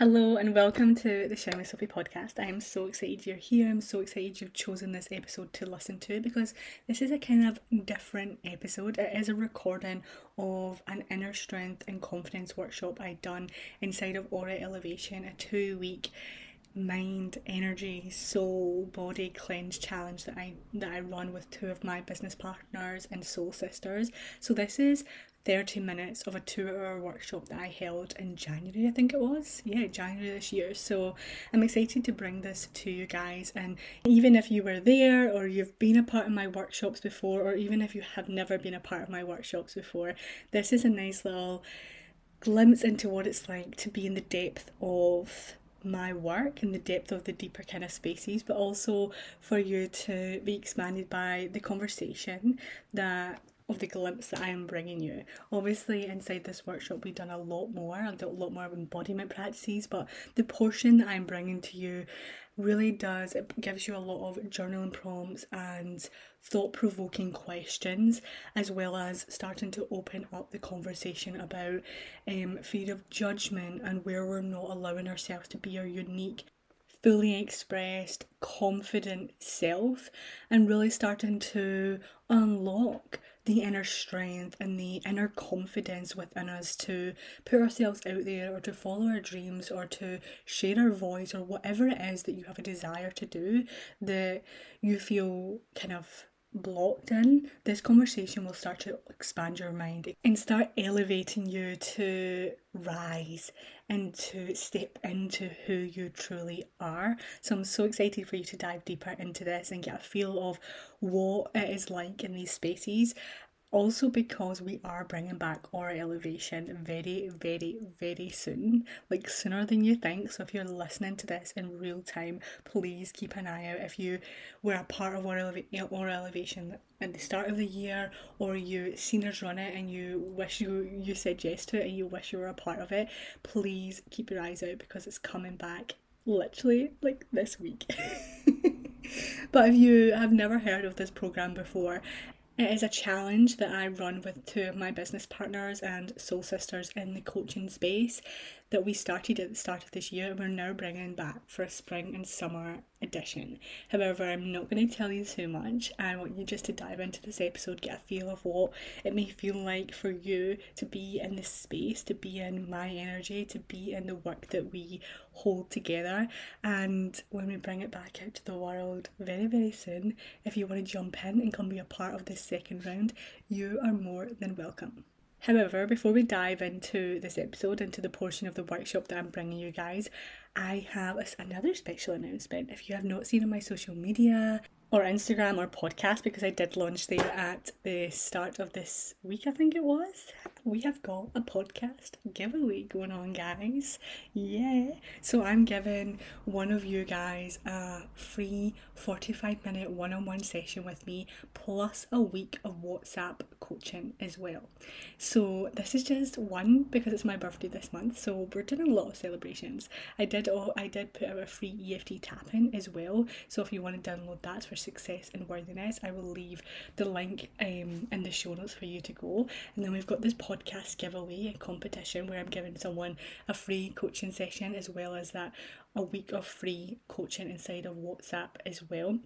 Hello and welcome to the Shine with Sophie podcast. I am so excited you're here. I'm so excited you've chosen this episode to listen to because this is a kind of different episode. It is a recording of an inner strength and confidence workshop I'd done inside of Aura Elevation, a two week mind, energy, soul, body cleanse challenge that I that I run with two of my business partners and soul sisters. So this is 30 minutes of a two hour workshop that I held in January, I think it was. Yeah, January this year. So I'm excited to bring this to you guys. And even if you were there or you've been a part of my workshops before, or even if you have never been a part of my workshops before, this is a nice little glimpse into what it's like to be in the depth of my work in the depth of the deeper kind of spaces, but also for you to be expanded by the conversation that of the glimpse that I am bringing you. Obviously, inside this workshop, we've done a lot more. I've done a lot more embodiment practices, but the portion that I'm bringing to you really does it gives you a lot of journaling prompts and thought provoking questions as well as starting to open up the conversation about um, fear of judgment and where we're not allowing ourselves to be our unique fully expressed confident self and really starting to unlock the inner strength and the inner confidence within us to put ourselves out there or to follow our dreams or to share our voice or whatever it is that you have a desire to do that you feel kind of blocked in, this conversation will start to expand your mind and start elevating you to rise and to step into who you truly are. So I'm so excited for you to dive deeper into this and get a feel of what it is like in these spaces also because we are bringing back Aura Elevation very, very, very soon, like sooner than you think. So if you're listening to this in real time, please keep an eye out. If you were a part of Aura, Eleva- Aura Elevation at the start of the year, or you seen us run it and you wish you you said yes to it and you wish you were a part of it, please keep your eyes out because it's coming back literally like this week. but if you have never heard of this program before, it is a challenge that I run with two of my business partners and soul sisters in the coaching space that we started at the start of this year. We're now bringing back for a spring and summer edition. However, I'm not going to tell you too much. I want you just to dive into this episode, get a feel of what it may feel like for you to be in this space, to be in my energy, to be in the work that we hold together. And when we bring it back out to the world very, very soon, if you want to jump in and come be a part of this second round, you are more than welcome. However, before we dive into this episode, into the portion of the workshop that I'm bringing you guys, I have another special announcement. If you have not seen on my social media, or Instagram or podcast because I did launch there at the start of this week, I think it was. We have got a podcast giveaway going on, guys. Yeah. So I'm giving one of you guys a free 45 minute one on one session with me, plus a week of WhatsApp coaching as well. So this is just one because it's my birthday this month. So we're doing a lot of celebrations. I did oh I did put out a free EFT tapping as well. So if you want to download that for success and worthiness. I will leave the link um, in the show notes for you to go. And then we've got this podcast giveaway and competition where I'm giving someone a free coaching session as well as that a week of free coaching inside of WhatsApp as well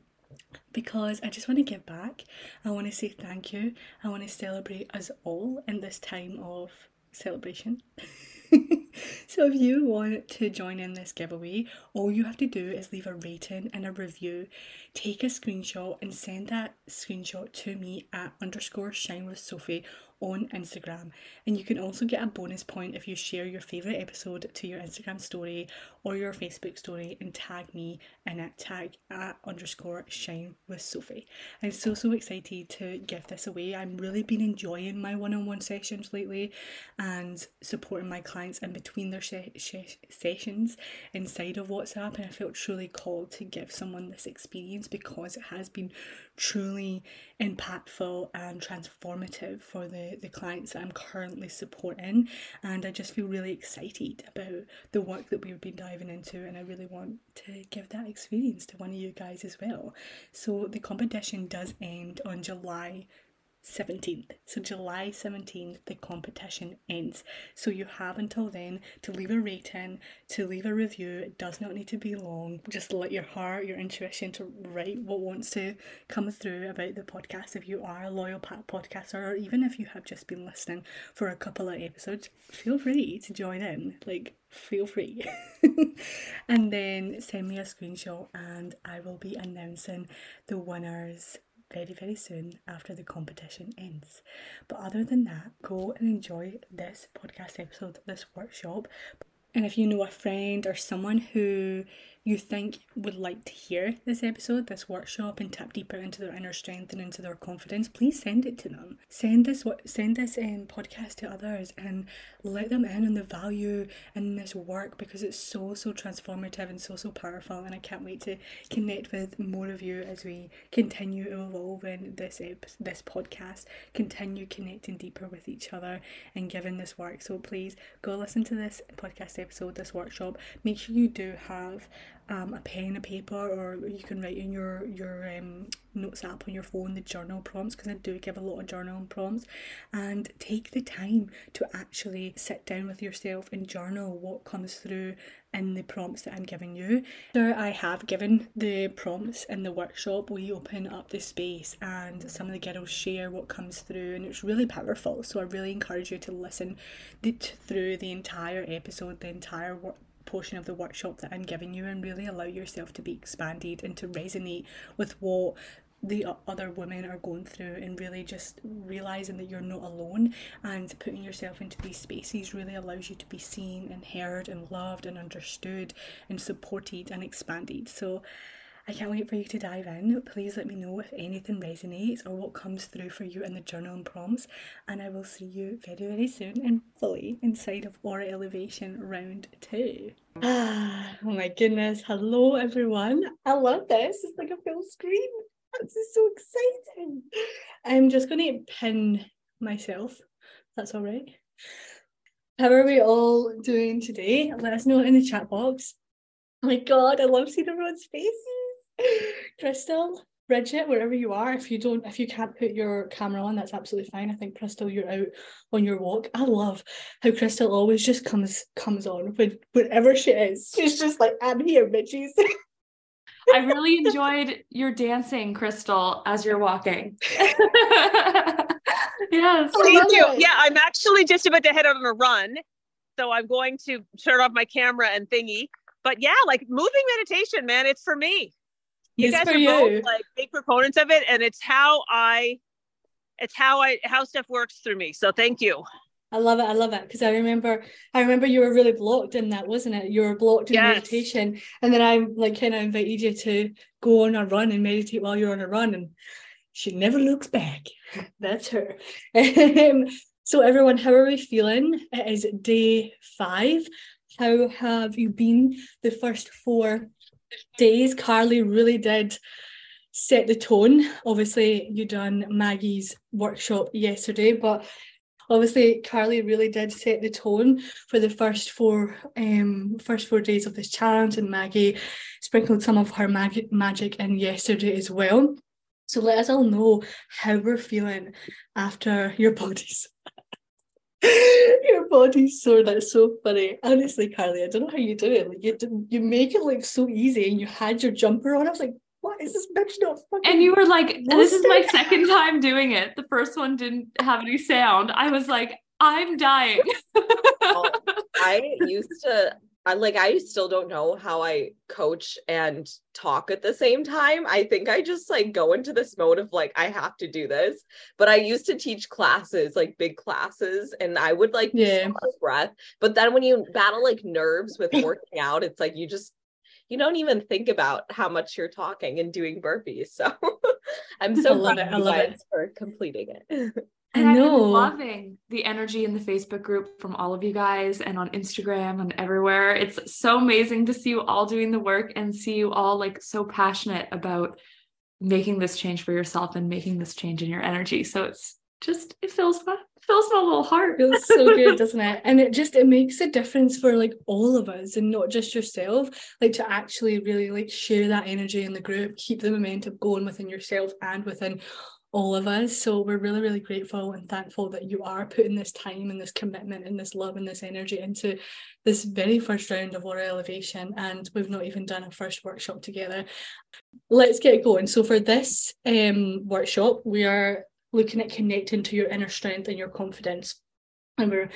because I just want to give back. I want to say thank you. I want to celebrate us all in this time of celebration. so if you want to join in this giveaway, all you have to do is leave a rating and a review. Take a screenshot and send that screenshot to me at underscore shine with Sophie on Instagram. And you can also get a bonus point if you share your favourite episode to your Instagram story or your Facebook story and tag me in it, tag at underscore shine with Sophie. I'm so, so excited to give this away. I'm really been enjoying my one on one sessions lately and supporting my clients in between their sh- sh- sessions inside of WhatsApp. And I felt truly called to give someone this experience because it has been truly impactful and transformative for the, the clients that I'm currently supporting. And I just feel really excited about the work that we've been diving into, and I really want to give that experience to one of you guys as well. So, the competition does end on July 17th. So, July 17th, the competition ends. So, you have until then to leave a rating, to leave a review. It does not need to be long. Just let your heart, your intuition to write what wants to come through about the podcast. If you are a loyal podcaster, or even if you have just been listening for a couple of episodes, feel free to join in. Like, feel free. and then send me a screenshot, and I will be announcing the winners very, very soon after the competition ends. But other than that, go and enjoy this podcast episode, this workshop. And if you know a friend or someone who you think would like to hear this episode, this workshop, and tap deeper into their inner strength and into their confidence, please send it to them. Send this send this um, podcast to others and let them in on the value in this work because it's so so transformative and so so powerful. And I can't wait to connect with more of you as we continue evolving this this podcast, continue connecting deeper with each other and giving this work. So please go listen to this podcast episode, this workshop. Make sure you do have um, a pen, a paper, or you can write in your your um, notes app on your phone the journal prompts because I do give a lot of journal prompts, and take the time to actually sit down with yourself and journal what comes through in the prompts that I'm giving you. After I have given the prompts in the workshop, we open up the space and some of the girls share what comes through, and it's really powerful. So I really encourage you to listen through the entire episode, the entire work portion of the workshop that I'm giving you and really allow yourself to be expanded and to resonate with what the other women are going through and really just realizing that you're not alone and putting yourself into these spaces really allows you to be seen and heard and loved and understood and supported and expanded so I can't wait for you to dive in. Please let me know if anything resonates or what comes through for you in the journal and prompts. And I will see you very, very soon and fully inside of Aura Elevation round two. Ah, oh my goodness. Hello, everyone. I love this. It's like a full screen. This is so exciting. I'm just going to pin myself. That's all right. How are we all doing today? Let us know in the chat box. Oh my god, I love seeing everyone's faces. Crystal, Bridget, wherever you are, if you don't, if you can't put your camera on, that's absolutely fine. I think Crystal, you're out on your walk. I love how Crystal always just comes comes on when whenever she is. She's just like, I'm here, bitches. I really enjoyed your dancing, Crystal, as you're walking. yes. Thank you. Yeah, I'm actually just about to head out on a run. So I'm going to turn off my camera and thingy. But yeah, like moving meditation, man, it's for me you it's guys are you. both like big proponents of it and it's how i it's how i how stuff works through me so thank you I love it. I love it because I remember, I remember you were really blocked in that, wasn't it? You were blocked in yes. meditation, and then I'm like kind of invited you to go on a run and meditate while you're on a run, and she never looks back. That's her. Um, so everyone, how are we feeling? It is day five. How have you been the first four days, Carly really did set the tone. Obviously, you done Maggie's workshop yesterday, but obviously Carly really did set the tone for the first four um first four days of this challenge, and Maggie sprinkled some of her mag- magic in yesterday as well. So let us all know how we're feeling after your bodies your body's sore. That's so funny. Honestly, Carly, I don't know how you do it. Like you, you make it look so easy, and you had your jumper on. I was like, "What is this bitch not fucking?" And you were like, "This is my second time doing it. The first one didn't have any sound." I was like, "I'm dying." well, I used to I like I still don't know how I coach and talk at the same time. I think I just like go into this mode of like I have to do this. But I used to teach classes, like big classes, and I would like yeah. breath. But then when you battle like nerves with working out, it's like you just you don't even think about how much you're talking and doing burpees. So I'm so glad I love it for completing it. And I've been loving the energy in the Facebook group from all of you guys and on Instagram and everywhere. It's so amazing to see you all doing the work and see you all like so passionate about making this change for yourself and making this change in your energy. So it's just it fills my fills my little heart. Feels so good, doesn't it? And it just it makes a difference for like all of us and not just yourself. Like to actually really like share that energy in the group, keep the momentum going within yourself and within all of us. So we're really, really grateful and thankful that you are putting this time and this commitment and this love and this energy into this very first round of Aura Elevation. And we've not even done a first workshop together. Let's get going. So for this um, workshop, we are looking at connecting to your inner strength and your confidence. And we're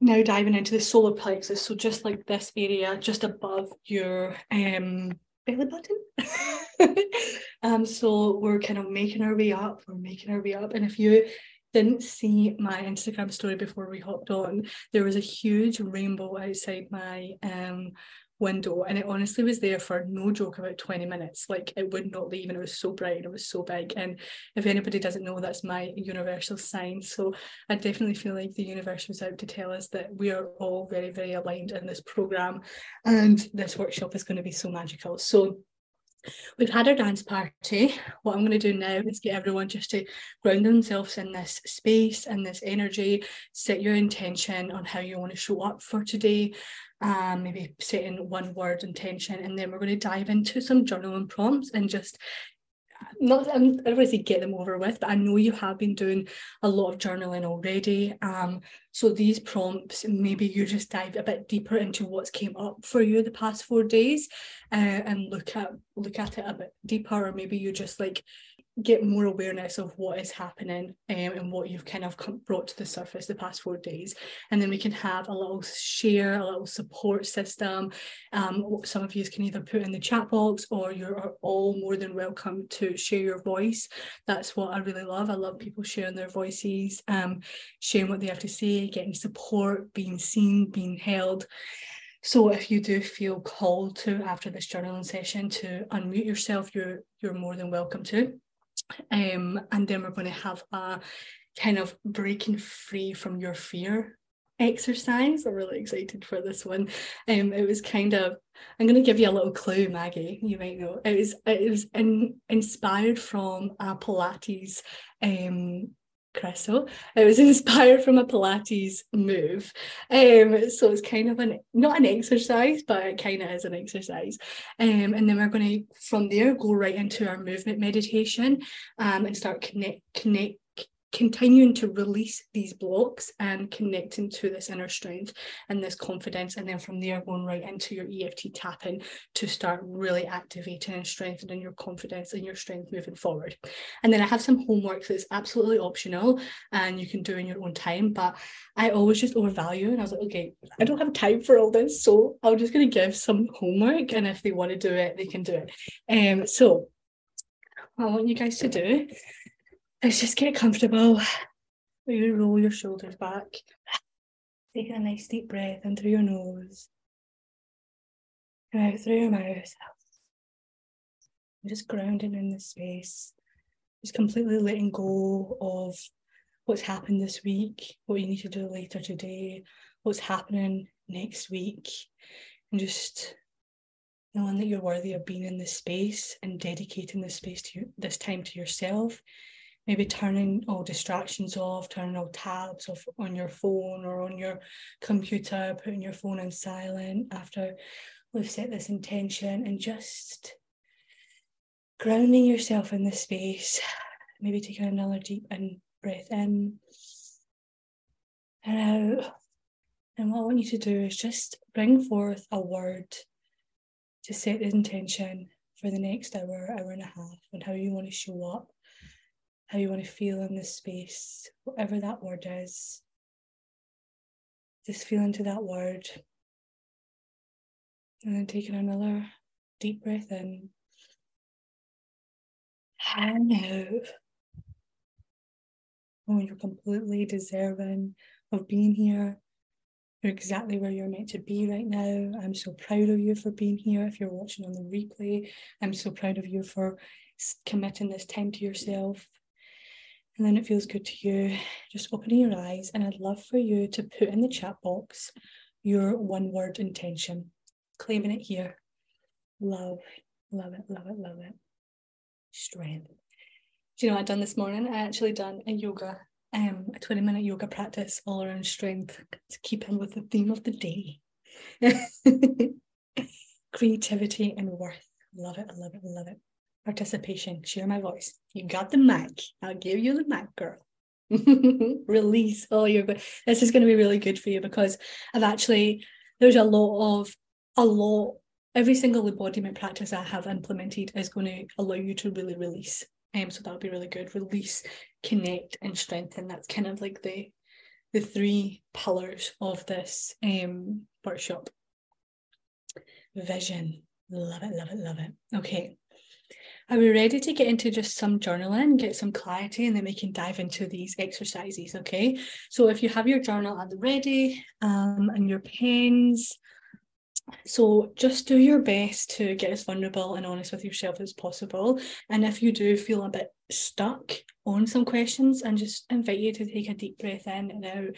now diving into the solar plexus. So just like this area, just above your um, belly button. um, so we're kind of making our way up. We're making our way up. And if you didn't see my Instagram story before we hopped on, there was a huge rainbow outside my um window and it honestly was there for no joke about 20 minutes. Like it would not leave and it was so bright and it was so big. And if anybody doesn't know that's my universal sign. So I definitely feel like the universe was out to tell us that we are all very very aligned in this program and this workshop is going to be so magical. So We've had our dance party. What I'm going to do now is get everyone just to ground themselves in this space and this energy, set your intention on how you want to show up for today, um, maybe setting one word intention, and then we're going to dive into some journaling prompts and just not I don't want to say get them over with, but I know you have been doing a lot of journaling already. Um, so these prompts, maybe you just dive a bit deeper into what's came up for you the past four days, uh, and look at look at it a bit deeper, or maybe you just like get more awareness of what is happening um, and what you've kind of come, brought to the surface the past four days. And then we can have a little share a little support system. Um, some of you can either put in the chat box or you're all more than welcome to share your voice. That's what i really love. I love people sharing their voices um, sharing what they have to say getting support being seen being held. So if you do feel called to after this journaling session to unmute yourself, you're you're more than welcome to. Um, and then we're going to have a kind of breaking free from your fear exercise. I'm really excited for this one. Um, it was kind of I'm going to give you a little clue, Maggie. You might know it was it was in, inspired from a Pilates um Crystal. It was inspired from a Pilates move. Um, so it's kind of an not an exercise, but it kind of is an exercise. Um, and then we're going to from there go right into our movement meditation um, and start connect connect continuing to release these blocks and connecting to this inner strength and this confidence and then from there going right into your EFT tapping to start really activating and strengthening your confidence and your strength moving forward. And then I have some homework that's absolutely optional and you can do in your own time but I always just overvalue and I was like okay I don't have time for all this so I'm just going to give some homework and if they want to do it they can do it. Um so what I want you guys to do Let's just get comfortable. You roll your shoulders back. Take a nice deep breath in through your nose and out through your mouth. Just grounding in this space. Just completely letting go of what's happened this week, what you need to do later today, what's happening next week, and just knowing that you're worthy of being in this space and dedicating this space to you, this time to yourself maybe turning all distractions off, turning all tabs off on your phone or on your computer, putting your phone on silent after we've set this intention and just grounding yourself in this space. Maybe taking another deep in breath in and out. And what I want you to do is just bring forth a word to set the intention for the next hour, hour and a half, and how you want to show up how you want to feel in this space, whatever that word is. Just feel into that word. And then taking another deep breath in. And out. Oh, you're completely deserving of being here. You're exactly where you're meant to be right now. I'm so proud of you for being here. If you're watching on the replay, I'm so proud of you for committing this time to yourself and then it feels good to you, just opening your eyes. And I'd love for you to put in the chat box your one word intention, claiming it here. Love, love it, love it, love it. Strength. Do you know what I've done this morning? I actually done a yoga, um, a 20 minute yoga practice all around strength to keep in with the theme of the day. Creativity and worth. Love it, I love it, I love it. Participation. Share my voice. You got the mic. I'll give you the mic, girl. Release all your. This is going to be really good for you because I've actually there's a lot of a lot. Every single embodiment practice I have implemented is going to allow you to really release. Um, so that'll be really good. Release, connect, and strengthen. That's kind of like the the three pillars of this um workshop. Vision. Love it, love it, love it. Okay. Are we ready to get into just some journaling, get some clarity, and then we can dive into these exercises? Okay. So if you have your journal at the ready um, and your pens, so just do your best to get as vulnerable and honest with yourself as possible. And if you do feel a bit stuck on some questions, and just invite you to take a deep breath in and out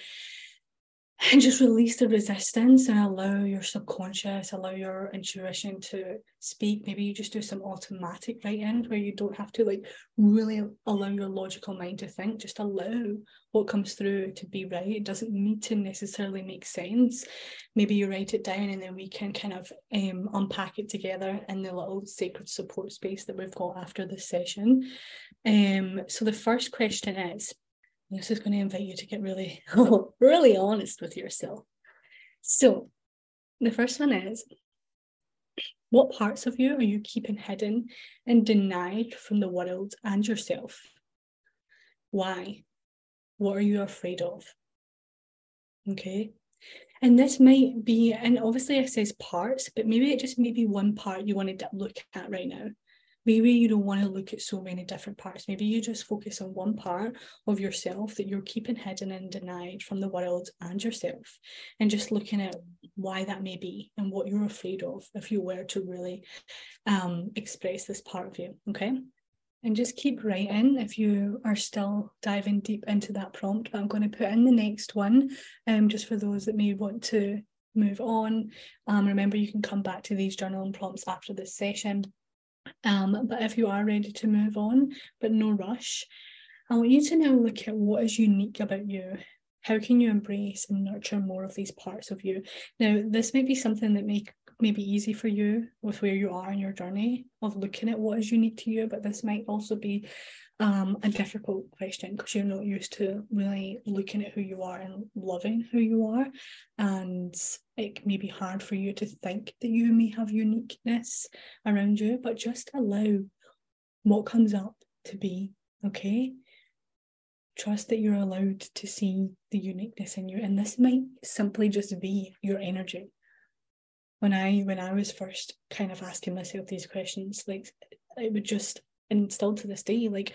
and just release the resistance and allow your subconscious, allow your intuition to speak. Maybe you just do some automatic writing where you don't have to like really allow your logical mind to think, just allow what comes through to be right. It doesn't need to necessarily make sense. Maybe you write it down and then we can kind of um, unpack it together in the little sacred support space that we've got after this session. Um, so the first question is this is going to invite you to get really, really honest with yourself. So, the first one is what parts of you are you keeping hidden and denied from the world and yourself? Why? What are you afraid of? Okay. And this might be, and obviously it says parts, but maybe it just may be one part you want to look at right now maybe you don't want to look at so many different parts. Maybe you just focus on one part of yourself that you're keeping hidden and denied from the world and yourself, and just looking at why that may be and what you're afraid of if you were to really um, express this part of you. Okay. And just keep writing if you are still diving deep into that prompt. But I'm going to put in the next one um, just for those that may want to move on. Um, remember, you can come back to these journaling prompts after this session um, but if you are ready to move on, but no rush, I want you to now look at what is unique about you. How can you embrace and nurture more of these parts of you? Now, this may be something that may, may be easy for you with where you are in your journey of looking at what is unique to you, but this might also be um, a difficult question because you're not used to really looking at who you are and loving who you are. And it may be hard for you to think that you may have uniqueness around you, but just allow what comes up to be, okay? Trust that you're allowed to see the uniqueness in you. And this might simply just be your energy. When I when I was first kind of asking myself these questions, like it would just and still to this day, like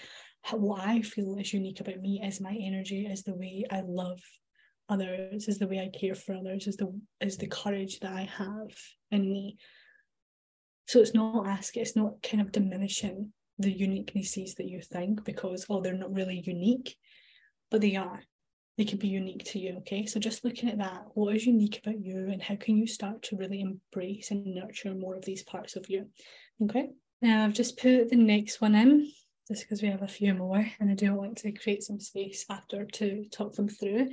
what I feel is unique about me is my energy, is the way I love others, is the way I care for others, is the is the courage that I have in me. So it's not asking, it's not kind of diminishing the uniquenesses that you think because oh they're not really unique, but they are. They can be unique to you. Okay. So just looking at that, what is unique about you and how can you start to really embrace and nurture more of these parts of you? Okay. Now I've just put the next one in just because we have a few more and I do want to create some space after to talk them through.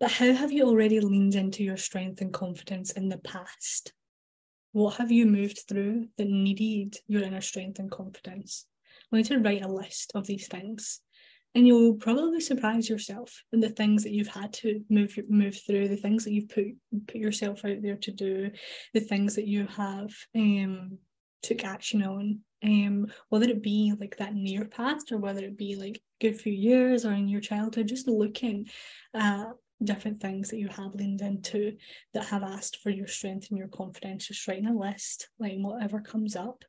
But how have you already leaned into your strength and confidence in the past? What have you moved through that needed your inner strength and confidence? I want you to write a list of these things. And you'll probably surprise yourself in the things that you've had to move move through, the things that you've put put yourself out there to do, the things that you have um, took action on um whether it be like that near past or whether it be like a good few years or in your childhood just looking at different things that you have leaned into that have asked for your strength and your confidence just writing a list like whatever comes up.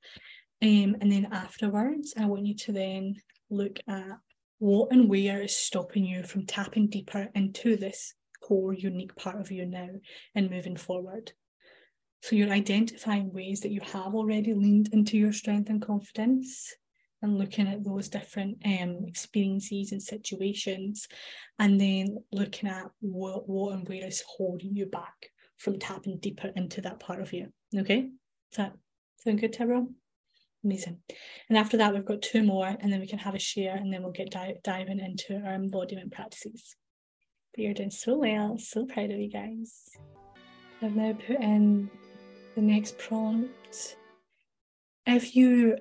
Um and then afterwards i want you to then look at what and where is stopping you from tapping deeper into this core unique part of you now and moving forward so you're identifying ways that you have already leaned into your strength and confidence and looking at those different um, experiences and situations and then looking at what, what and where is holding you back from tapping deeper into that part of you. Okay? Does that sound good, Tyrone? Amazing. And after that, we've got two more, and then we can have a share, and then we'll get di- diving into our embodiment practices. But you're doing so well. So proud of you guys. I've now put in the next prompt. If you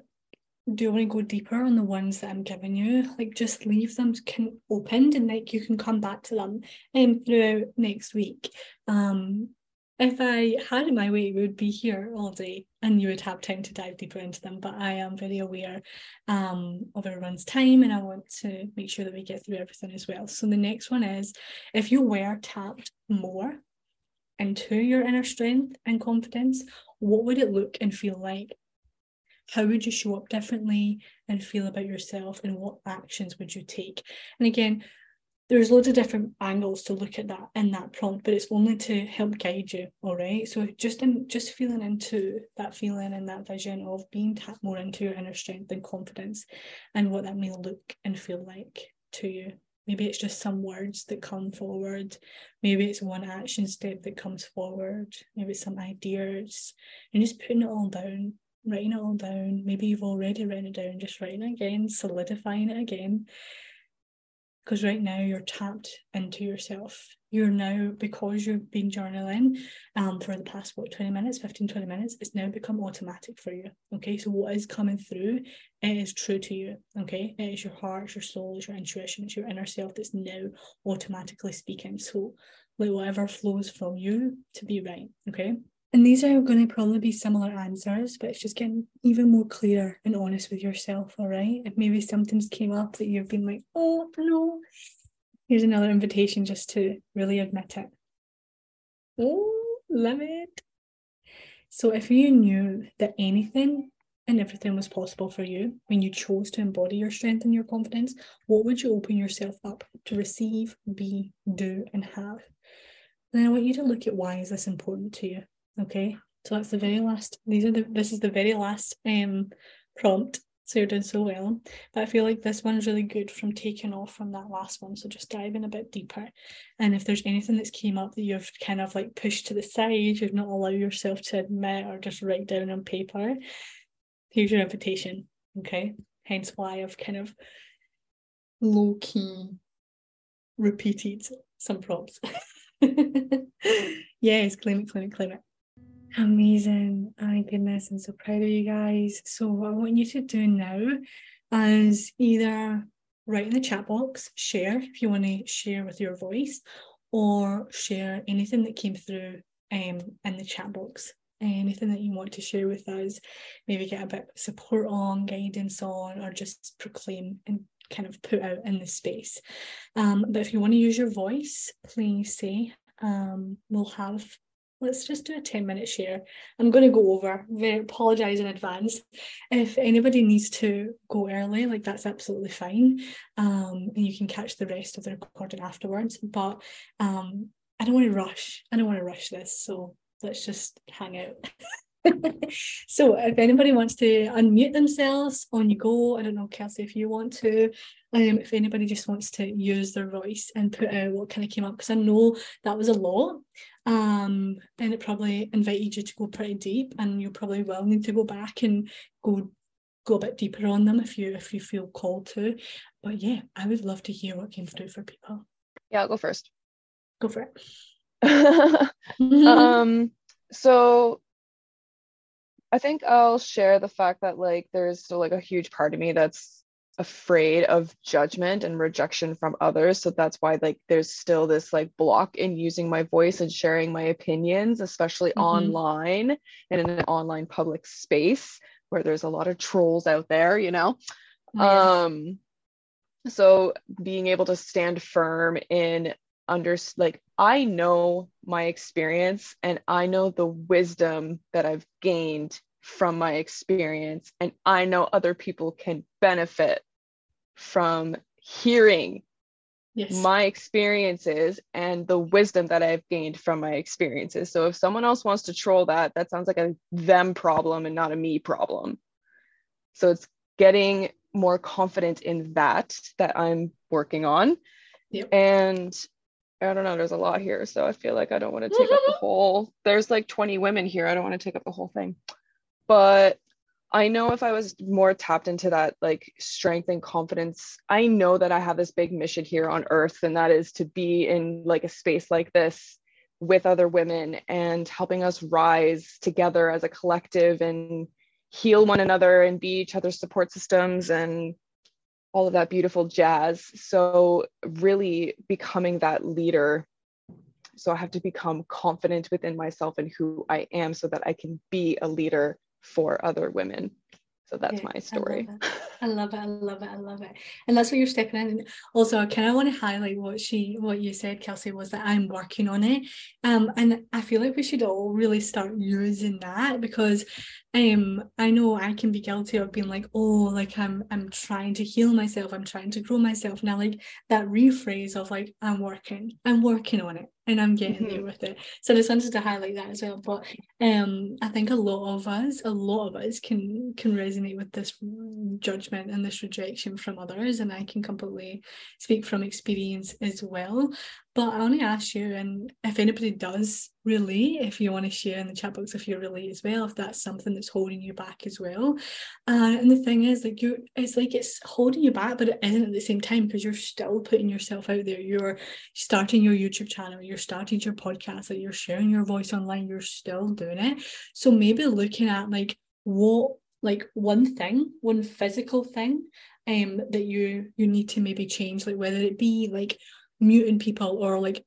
do want to go deeper on the ones that I'm giving you? Like just leave them can opened and like you can come back to them um, throughout next week. Um if I had it my way, we would be here all day and you would have time to dive deeper into them. But I am very aware um, of everyone's time and I want to make sure that we get through everything as well. So the next one is if you were tapped more into your inner strength and confidence, what would it look and feel like? How would you show up differently and feel about yourself, and what actions would you take? And again, there's loads of different angles to look at that in that prompt, but it's only to help guide you. All right. So just in just feeling into that feeling and that vision of being tapped more into your inner strength and confidence and what that may look and feel like to you. Maybe it's just some words that come forward. Maybe it's one action step that comes forward. Maybe it's some ideas. And just putting it all down, writing it all down. Maybe you've already written it down, just writing it again, solidifying it again. Because right now you're tapped into yourself. You're now, because you've been journaling um, for the past, what, 20 minutes, 15, 20 minutes, it's now become automatic for you. Okay. So what is coming through, it is true to you. Okay. It is your heart, your soul, it's your intuition, it's your inner self that's now automatically speaking. So let whatever flows from you to be right. Okay. And these are going to probably be similar answers, but it's just getting even more clear and honest with yourself, all right? If maybe something's came up that you've been like, oh no, here's another invitation just to really admit it. Oh, love it. So if you knew that anything and everything was possible for you when you chose to embody your strength and your confidence, what would you open yourself up to receive, be, do, and have? And then I want you to look at why is this important to you? Okay, so that's the very last. These are the. This is the very last um prompt. So you're doing so well. But I feel like this one's really good from taking off from that last one. So just diving a bit deeper. And if there's anything that's came up that you've kind of like pushed to the side, you've not allowed yourself to admit or just write down on paper, here's your invitation. Okay. Hence why I've kind of low key repeated some prompts. yes, claim it, claim it, claim it. Amazing. My goodness, I'm so proud of you guys. So what I want you to do now is either write in the chat box, share if you want to share with your voice, or share anything that came through um in the chat box. Anything that you want to share with us, maybe get a bit of support on, guidance on, or just proclaim and kind of put out in the space. Um, but if you want to use your voice, please say um, we'll have let's just do a 10 minute share. I'm going to go over, very apologize in advance. If anybody needs to go early, like that's absolutely fine. Um, and you can catch the rest of the recording afterwards. But um, I don't want to rush. I don't want to rush this. So let's just hang out. so if anybody wants to unmute themselves on you go, I don't know, Kelsey, if you want to, um, if anybody just wants to use their voice and put out what kind of came up, because I know that was a lot um, then it probably invited you to go pretty deep, and you probably will need to go back and go go a bit deeper on them if you if you feel called to. But yeah, I would love to hear what came through for people. Yeah, I'll go first. Go for it. um, so I think I'll share the fact that like there's still like a huge part of me that's afraid of judgment and rejection from others so that's why like there's still this like block in using my voice and sharing my opinions especially mm-hmm. online and in an online public space where there's a lot of trolls out there you know yeah. um so being able to stand firm in under like i know my experience and i know the wisdom that i've gained from my experience and i know other people can benefit from hearing yes. my experiences and the wisdom that i've gained from my experiences so if someone else wants to troll that that sounds like a them problem and not a me problem so it's getting more confident in that that i'm working on yep. and I don't know. There's a lot here, so I feel like I don't want to take up the whole. There's like 20 women here. I don't want to take up the whole thing but I know if I was more tapped into that like strength and confidence, I know that I have this big mission here on earth, and that is to be in like a space like this with other women and helping us rise together as a collective and heal one another and be each other's support systems and all of that beautiful jazz. So, really becoming that leader. So, I have to become confident within myself and who I am so that I can be a leader for other women. So that's yeah, my story. I love, I love it. I love it. I love it. And that's what you're stepping in. And also, I kind of want to highlight what she, what you said, Kelsey, was that I'm working on it. Um, and I feel like we should all really start using that because um I know I can be guilty of being like, oh, like I'm I'm trying to heal myself, I'm trying to grow myself. Now, like that rephrase of like, I'm working, I'm working on it and I'm getting mm-hmm. there with it. So I just wanted to highlight that as well. But um I think a lot of us, a lot of us can can resonate with this judgment and this rejection from others. And I can completely speak from experience as well. But I want to ask you, and if anybody does relate, if you want to share in the chat box if you relate as well, if that's something that's holding you back as well. Uh, and the thing is, like you, it's like it's holding you back, but it isn't at the same time because you're still putting yourself out there. You're starting your YouTube channel, you're starting your podcast, like you're sharing your voice online, you're still doing it. So maybe looking at like what, like one thing, one physical thing, um, that you you need to maybe change, like whether it be like muting people or like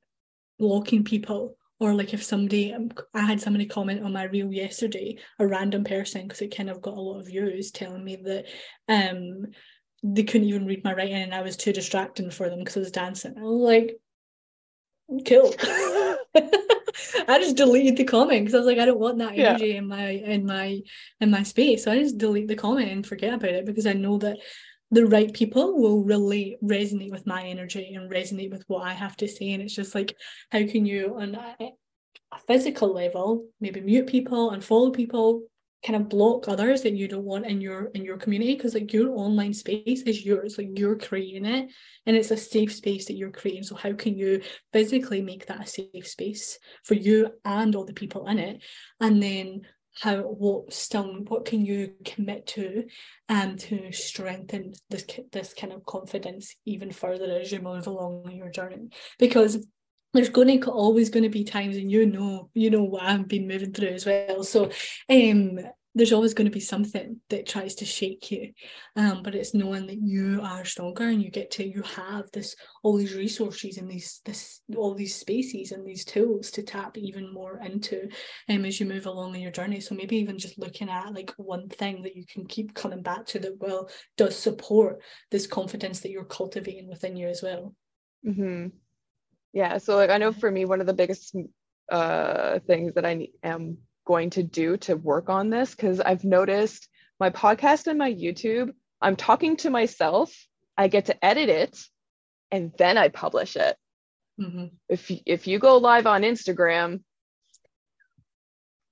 blocking people or like if somebody um, i had somebody comment on my reel yesterday a random person because it kind of got a lot of views telling me that um they couldn't even read my writing and i was too distracting for them because i was dancing. I was like cool. I just deleted the comment because i was like i don't want that energy yeah. in my in my in my space. So i just delete the comment and forget about it because i know that the right people will really resonate with my energy and resonate with what I have to say. And it's just like, how can you, on a, physical level, maybe mute people and follow people, kind of block others that you don't want in your in your community? Because like your online space is yours like you're creating it and it's a safe space that you're creating. So how can you physically make that a safe space for you and all the people in it? And then how what still what can you commit to and to strengthen this this kind of confidence even further as you move along your journey? Because there's going to always going to be times and you know you know what I've been moving through as well. So um there's always going to be something that tries to shake you um, but it's knowing that you are stronger and you get to you have this all these resources and these this all these spaces and these tools to tap even more into um, as you move along in your journey so maybe even just looking at like one thing that you can keep coming back to that will does support this confidence that you're cultivating within you as well mm-hmm. yeah so like i know for me one of the biggest uh things that i am going to do to work on this because I've noticed my podcast and my YouTube, I'm talking to myself, I get to edit it, and then I publish it. Mm-hmm. If if you go live on Instagram,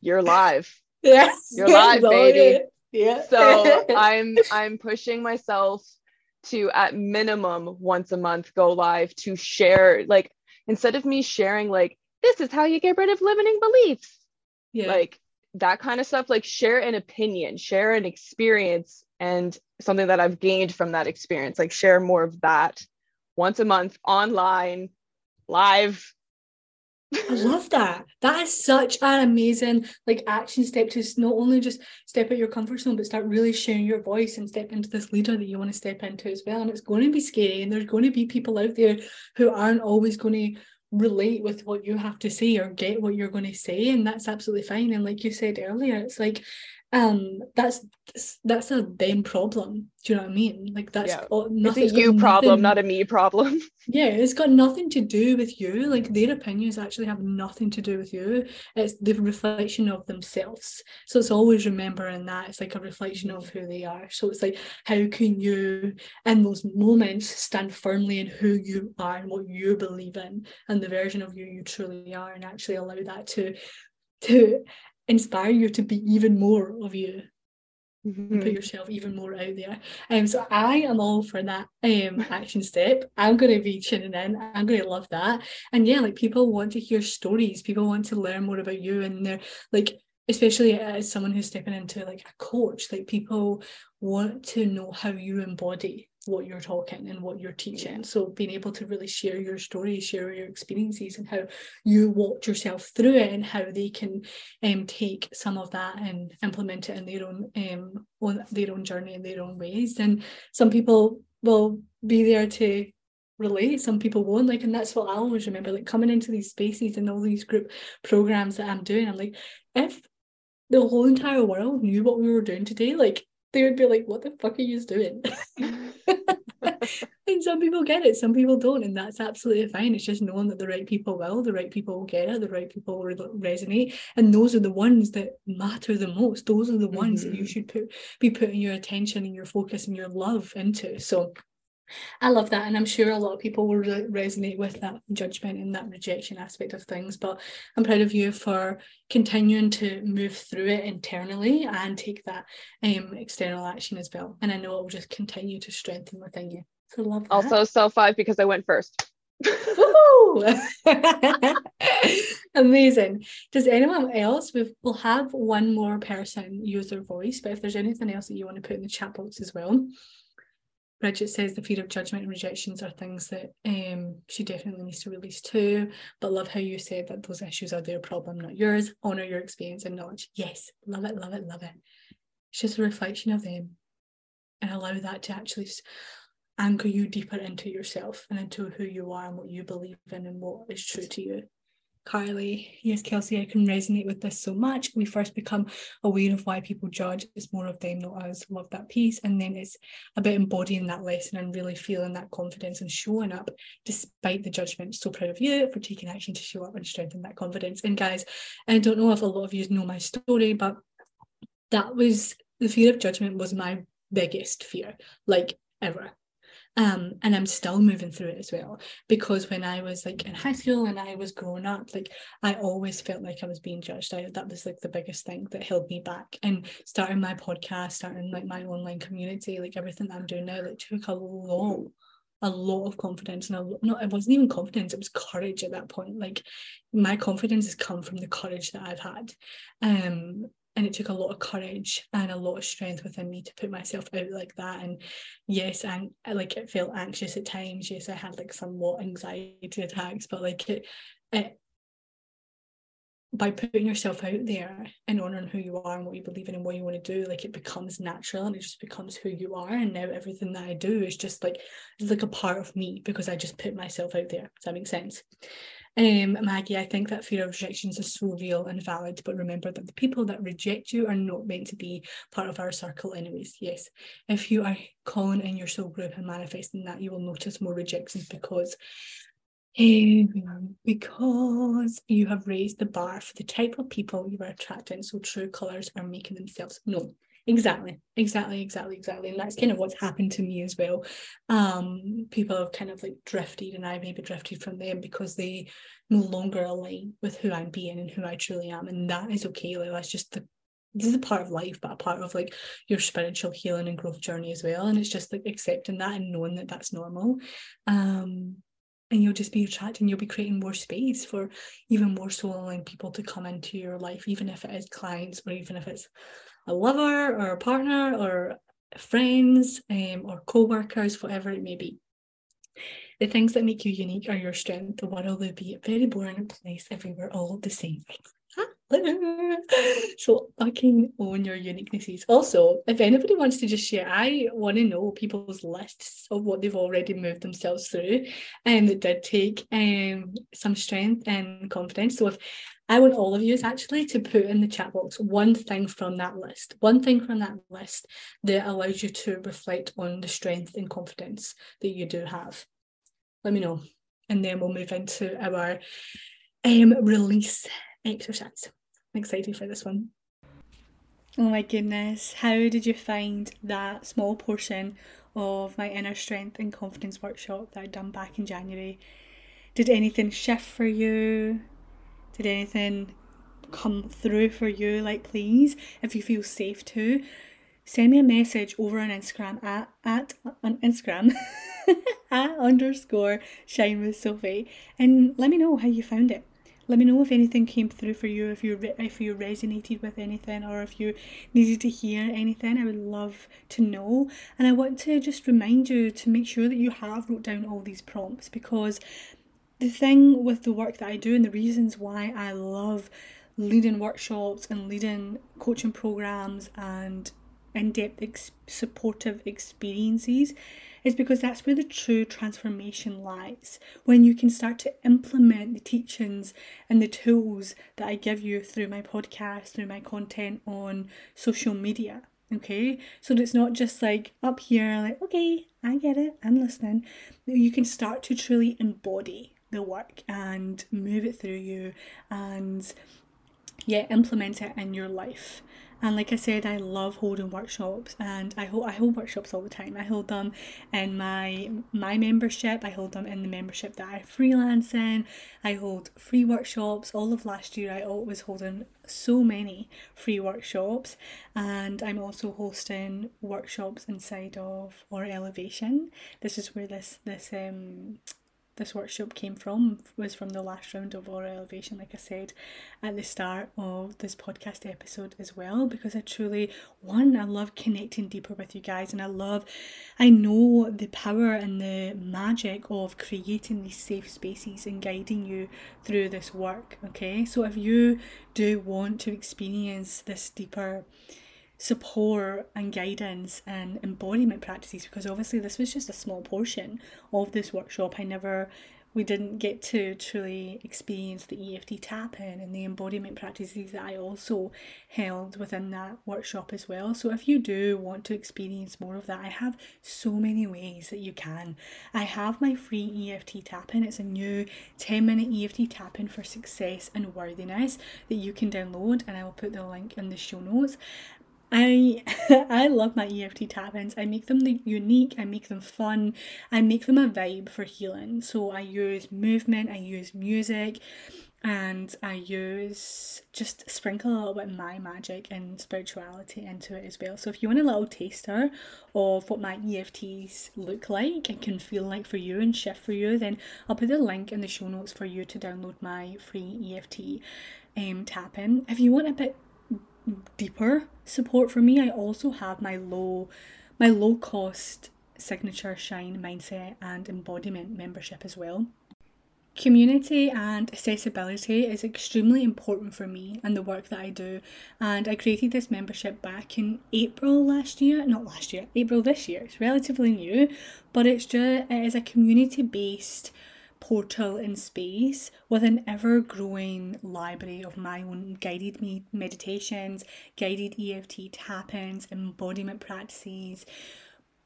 you're live. yes, you're live, baby. Yeah. so I'm I'm pushing myself to at minimum once a month go live to share like instead of me sharing like this is how you get rid of limiting beliefs yeah. like that kind of stuff like share an opinion share an experience and something that i've gained from that experience like share more of that once a month online live I love that. That is such an amazing like action step to not only just step out your comfort zone, but start really sharing your voice and step into this leader that you want to step into as well. And it's going to be scary, and there's going to be people out there who aren't always going to relate with what you have to say or get what you're going to say and that's absolutely fine. And like you said earlier it's like um that's that's a them problem. Do you know what i mean? Like that's yeah. it's a you problem nothing, not a me problem. Yeah it's got nothing to do with you. Like their opinions actually have nothing to do with you. It's the reflection of themselves. So it's always remembering that it's like a reflection of who they are. So it's like how can you in those moments stand firmly in who you are and what you believe in and the version of you you truly are and actually allow that to to inspire you to be even more of you mm-hmm. put yourself even more out there. Um so i am all for that um action step. I'm going to be tuning in. I'm going to love that. And yeah like people want to hear stories. People want to learn more about you and they're like especially as someone who's stepping into like a coach like people want to know how you embody what you're talking and what you're teaching. So being able to really share your story, share your experiences and how you walked yourself through it and how they can um, take some of that and implement it in their own um on their own journey in their own ways. And some people will be there to relate some people won't like and that's what i always remember like coming into these spaces and all these group programs that i'm doing i'm like if the whole entire world knew what we were doing today like they would be like what the fuck are you doing and some people get it some people don't and that's absolutely fine it's just knowing that the right people will the right people will get it the right people will resonate and those are the ones that matter the most those are the ones mm-hmm. that you mm-hmm. should put be putting your attention and your focus and your love into so I love that, and I'm sure a lot of people will re- resonate with that judgment and that rejection aspect of things. But I'm proud of you for continuing to move through it internally and take that um, external action as well. And I know it will just continue to strengthen within you. So love that. Also, self five because I went first. Amazing. Does anyone else? we will have one more person use their voice, but if there's anything else that you want to put in the chat box as well, Bridget says the fear of judgment and rejections are things that um, she definitely needs to release too. But love how you said that those issues are their problem, not yours. Honor your experience and knowledge. Yes, love it, love it, love it. It's just a reflection of them and allow that to actually anchor you deeper into yourself and into who you are and what you believe in and what is true to you. Carly, yes, Kelsey, I can resonate with this so much. We first become aware of why people judge. It's more of them, not us. Love that piece. And then it's about embodying that lesson and really feeling that confidence and showing up despite the judgment. So proud of you for taking action to show up and strengthen that confidence. And guys, I don't know if a lot of you know my story, but that was the fear of judgment was my biggest fear, like ever um and i'm still moving through it as well because when i was like in high school and i was growing up like i always felt like i was being judged. I, that was like the biggest thing that held me back. And starting my podcast starting like my online community like everything that i'm doing now like took a lot a lot of confidence and a lot, no it wasn't even confidence it was courage at that point. Like my confidence has come from the courage that i've had. Um and it took a lot of courage and a lot of strength within me to put myself out like that. And yes and like it felt anxious at times. Yes i had like somewhat anxiety attacks but like it, it by putting yourself out there and honoring who you are and what you believe in and what you want to do like it becomes natural and it just becomes who you are and now everything that i do is just like it's like a part of me because i just put myself out there does that make sense um, Maggie, I think that fear of rejections is so real and valid, but remember that the people that reject you are not meant to be part of our circle, anyways. Yes, if you are calling in your soul group and manifesting that, you will notice more rejections because because you have raised the bar for the type of people you are attracting. So true colors are making themselves known. Exactly, exactly, exactly, exactly. And that's kind of what's happened to me as well. Um, people have kind of like drifted and I maybe drifted from them because they no longer align with who I'm being and who I truly am. And that is okay. Like that's just the this is a part of life, but a part of like your spiritual healing and growth journey as well. And it's just like accepting that and knowing that that's normal. Um, and you'll just be attracting, you'll be creating more space for even more soul aligned people to come into your life, even if it is clients or even if it's a lover or a partner or friends um, or co-workers whatever it may be. The things that make you unique are your strength. The world will be a very boring place if we were all the same so fucking own your uniquenesses. Also, if anybody wants to just share, I want to know people's lists of what they've already moved themselves through and that did take um some strength and confidence. So if I want all of you actually to put in the chat box one thing from that list, one thing from that list that allows you to reflect on the strength and confidence that you do have. Let me know. And then we'll move into our um, release exercise. I'm excited for this one. Oh my goodness, how did you find that small portion of my inner strength and confidence workshop that I'd done back in January? Did anything shift for you? Did anything come through for you? Like, please, if you feel safe to, send me a message over on Instagram at, at on Instagram at underscore shine with Sophie and let me know how you found it. Let me know if anything came through for you, if you if you resonated with anything, or if you needed to hear anything. I would love to know. And I want to just remind you to make sure that you have wrote down all these prompts because the thing with the work that I do and the reasons why I love leading workshops and leading coaching programs and in-depth ex- supportive experiences is because that's where the true transformation lies. When you can start to implement the teachings and the tools that I give you through my podcast, through my content on social media. Okay, so it's not just like up here, like, okay, I get it, I'm listening. You can start to truly embody the work and move it through you and yeah, implement it in your life. And like I said, I love holding workshops, and I hold I hold workshops all the time. I hold them in my my membership. I hold them in the membership that I freelance in. I hold free workshops. All of last year, I was holding so many free workshops, and I'm also hosting workshops inside of Aura Elevation. This is where this this um this workshop came from was from the last round of Aura Elevation, like I said at the start of this podcast episode as well, because I truly, one, I love connecting deeper with you guys, and I love, I know the power and the magic of creating these safe spaces and guiding you through this work. Okay, so if you do want to experience this deeper, support and guidance and embodiment practices because obviously this was just a small portion of this workshop. I never we didn't get to truly experience the EFT tapping and the embodiment practices that I also held within that workshop as well. So if you do want to experience more of that, I have so many ways that you can. I have my free EFT tapping. It's a new 10 minute EFT tapping for success and worthiness that you can download and I will put the link in the show notes. I I love my EFT tap-ins. I make them unique, I make them fun, I make them a vibe for healing. So I use movement, I use music, and I use just sprinkle a little bit my magic and spirituality into it as well. So if you want a little taster of what my EFTs look like and can feel like for you and shift for you, then I'll put the link in the show notes for you to download my free EFT um, tap in. If you want a bit deeper support for me, I also have my low my low cost signature shine mindset and embodiment membership as well. Community and accessibility is extremely important for me and the work that I do. And I created this membership back in April last year, not last year, April this year. It's relatively new, but it's just it is a community based portal in space with an ever growing library of my own guided me- meditations, guided EFT tap ins, embodiment practices,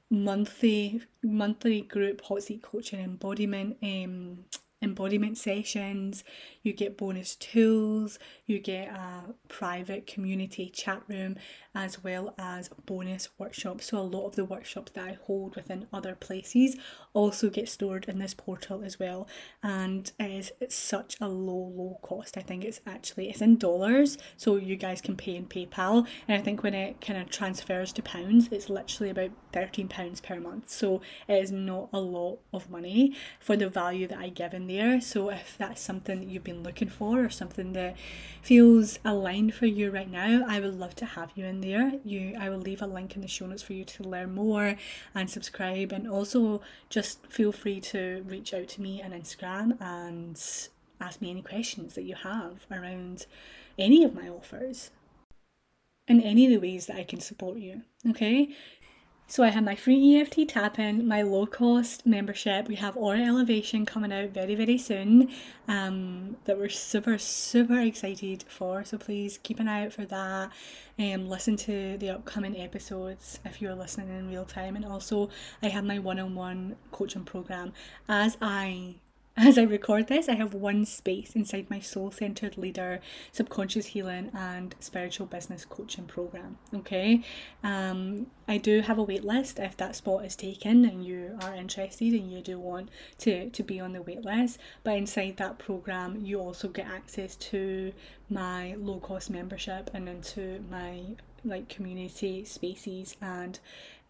monthly monthly group hot seat coaching embodiment um embodiment sessions, you get bonus tools, you get a private community chat room, as well as bonus workshops. So, a lot of the workshops that I hold within other places also get stored in this portal as well. And it is it's such a low, low cost. I think it's actually it's in dollars, so you guys can pay in PayPal. And I think when it kind of transfers to pounds, it's literally about £13 per month. So, it is not a lot of money for the value that I give in there. So if that's something that you've been looking for or something that feels aligned for you right now, I would love to have you in there. You I will leave a link in the show notes for you to learn more and subscribe and also just feel free to reach out to me on Instagram and ask me any questions that you have around any of my offers in any of the ways that I can support you. Okay, so I have my free EFT tap in, my low cost membership. We have Aura Elevation coming out very, very soon um, that we're super, super excited for. So please keep an eye out for that. Um, listen to the upcoming episodes if you're listening in real time. And also, I have my one on one coaching program as I as I record this, I have one space inside my soul centered leader, subconscious healing, and spiritual business coaching program. Okay, um, I do have a wait list if that spot is taken and you are interested and you do want to, to be on the wait list. But inside that program, you also get access to my low cost membership and into my like community spaces and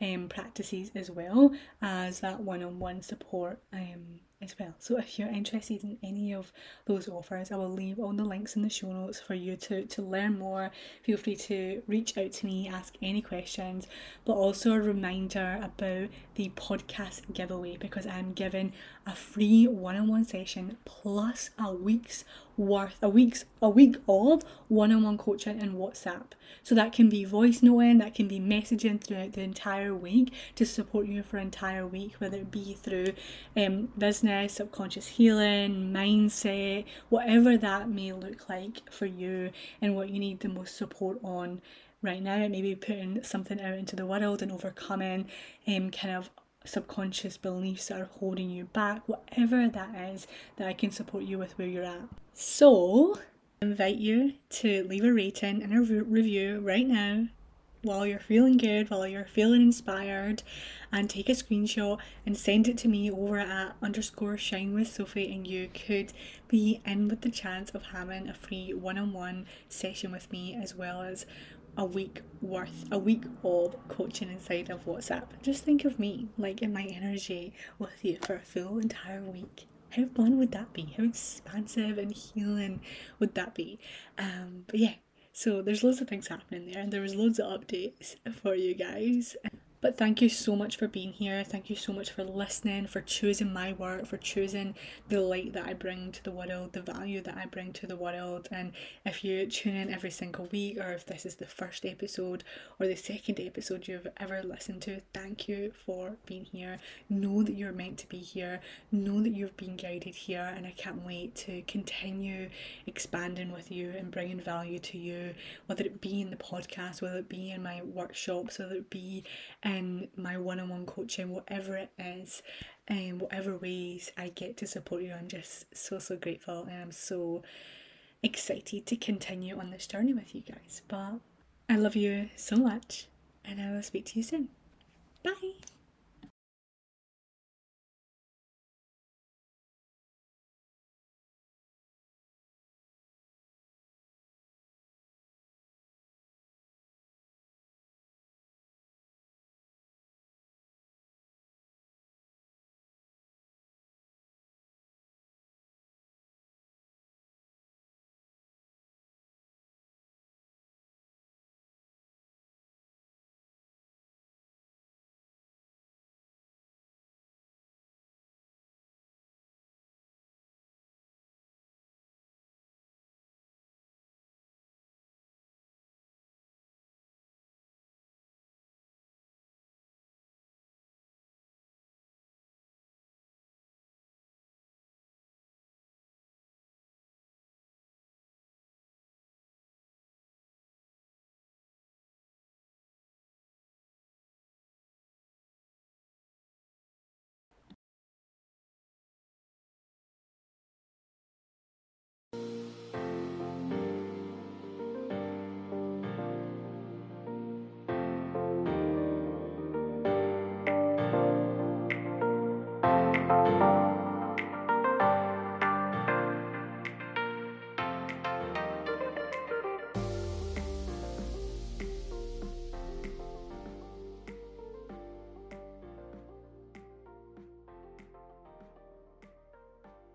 um, practices as well as that one on one support. Um, as well. So if you're interested in any of those offers, I will leave all the links in the show notes for you to, to learn more. Feel free to reach out to me, ask any questions, but also a reminder about the podcast giveaway because I'm giving a free one-on-one session plus a week's worth a week's a week of one-on-one coaching in WhatsApp. So that can be voice noting, that can be messaging throughout the entire week to support you for entire week, whether it be through um, business, subconscious healing, mindset, whatever that may look like for you and what you need the most support on right now. Maybe putting something out into the world and overcoming um, kind of subconscious beliefs that are holding you back, whatever that is, that I can support you with where you're at. So, I invite you to leave a rating and a re- review right now while you're feeling good, while you're feeling inspired, and take a screenshot and send it to me over at underscore shine with Sophie, and you could be in with the chance of having a free one on one session with me as well as a week worth, a week of coaching inside of WhatsApp. Just think of me, like in my energy with you for a full entire week how fun would that be? How expansive and healing would that be? Um, but yeah, so there's loads of things happening there, and there was loads of updates for you guys. But thank you so much for being here. Thank you so much for listening, for choosing my work, for choosing the light that I bring to the world, the value that I bring to the world. And if you tune in every single week, or if this is the first episode or the second episode you've ever listened to, thank you for being here. Know that you're meant to be here. Know that you've been guided here. And I can't wait to continue expanding with you and bringing value to you, whether it be in the podcast, whether it be in my workshops, whether it be in my one-on-one coaching whatever it is and um, whatever ways I get to support you I'm just so so grateful and I'm so excited to continue on this journey with you guys. But I love you so much and I will speak to you soon. Bye